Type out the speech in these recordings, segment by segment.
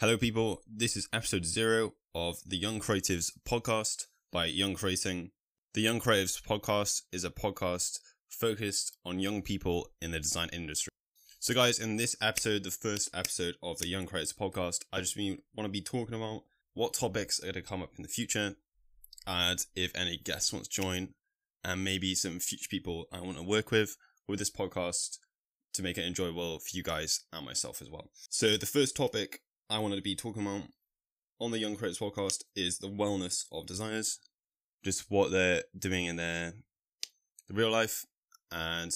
Hello, people. This is episode zero of the Young Creatives podcast by Young Creating. The Young Creatives podcast is a podcast focused on young people in the design industry. So, guys, in this episode, the first episode of the Young Creatives podcast, I just want to be talking about what topics are going to come up in the future, and if any guests want to join, and maybe some future people I want to work with with this podcast to make it enjoyable for you guys and myself as well. So, the first topic I wanted to be talking about on the Young Creators podcast is the wellness of designers, just what they're doing in their real life and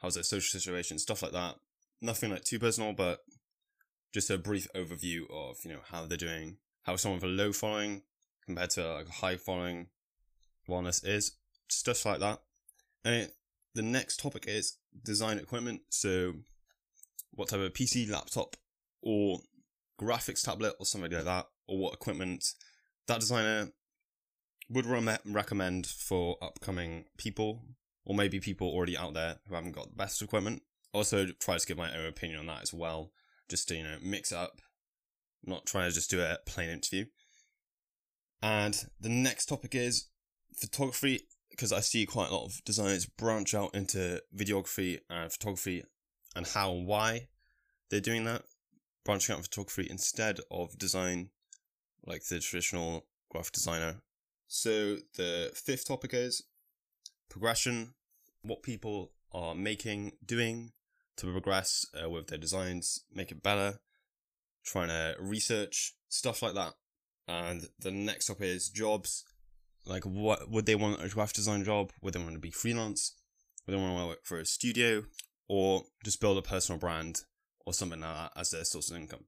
how's their social situation, stuff like that. Nothing like too personal, but just a brief overview of you know how they're doing, how someone with a low following compared to like a high following wellness is, stuff like that. And the next topic is design equipment. So, what type of PC, laptop, or graphics tablet or something like that, or what equipment that designer would re- recommend for upcoming people, or maybe people already out there who haven't got the best equipment. Also, try to give my own opinion on that as well, just to you know mix up, not trying to just do a plain interview. And the next topic is photography, because I see quite a lot of designers branch out into videography and photography, and how and why they're doing that branching out photography instead of design, like the traditional graphic designer. So the fifth topic is progression, what people are making, doing to progress uh, with their designs, make it better, trying to research, stuff like that. And the next topic is jobs. Like, what would they want a graphic design job? Would they want to be freelance? Would they want to work for a studio? Or just build a personal brand or something like that as their source of income.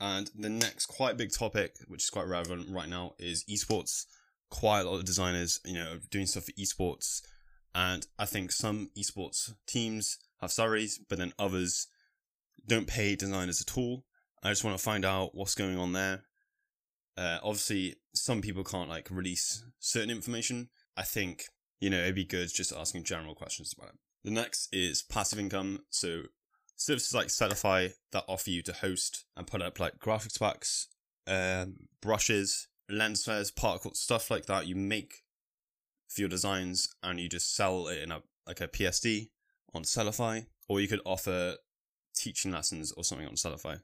And the next quite big topic, which is quite relevant right now, is esports. Quite a lot of designers, you know, doing stuff for esports. And I think some esports teams have salaries, but then others don't pay designers at all. I just want to find out what's going on there. Uh, obviously, some people can't like release certain information. I think, you know, it'd be good just asking general questions about it. The next is passive income. So services like Sellfy that offer you to host and put up like graphics packs, um, brushes, lens flares, particles, stuff like that. You make for your designs and you just sell it in a like a PSD on Sellfy, or you could offer teaching lessons or something on Sellfy.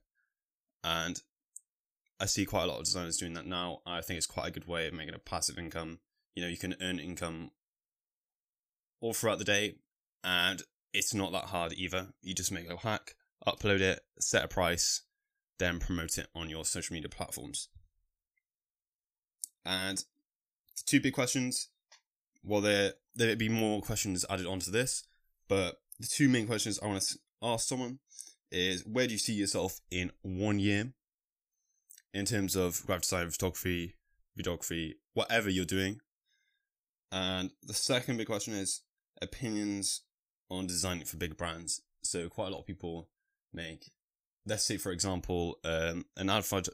And I see quite a lot of designers doing that now. I think it's quite a good way of making a passive income. You know, you can earn income all throughout the day, and it's not that hard either. You just make a little hack, upload it, set a price, then promote it on your social media platforms. And the two big questions, well, there there'd be more questions added onto this, but the two main questions I want to ask someone is where do you see yourself in one year in terms of graphic design, photography, videography, whatever you're doing? And the second big question is opinions on designing for big brands. So quite a lot of people make, let's say for example, um, an advert,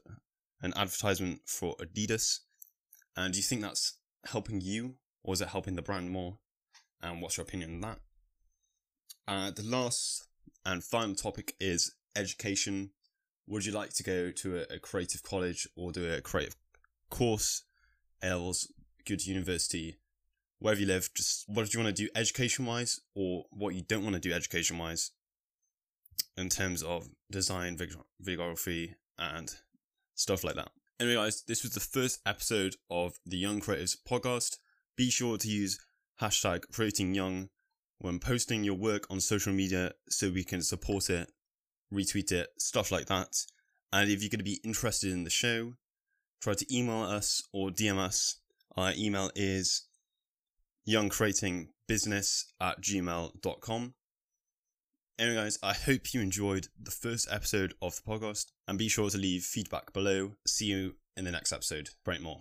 an advertisement for Adidas, and do you think that's helping you or is it helping the brand more? And what's your opinion on that? Uh, the last and final topic is education. Would you like to go to a, a creative college or do a creative course, else go to university wherever you live, just what do you want to do education wise or what you don't want to do education wise in terms of design, videography, and stuff like that. Anyway, guys, this was the first episode of the Young Creatives podcast. Be sure to use hashtag creating young when posting your work on social media so we can support it, retweet it, stuff like that. And if you're going to be interested in the show, try to email us or DM us. Our email is youngcreatingbusiness at gmail.com. Anyway, guys, I hope you enjoyed the first episode of the podcast and be sure to leave feedback below. See you in the next episode. Great more.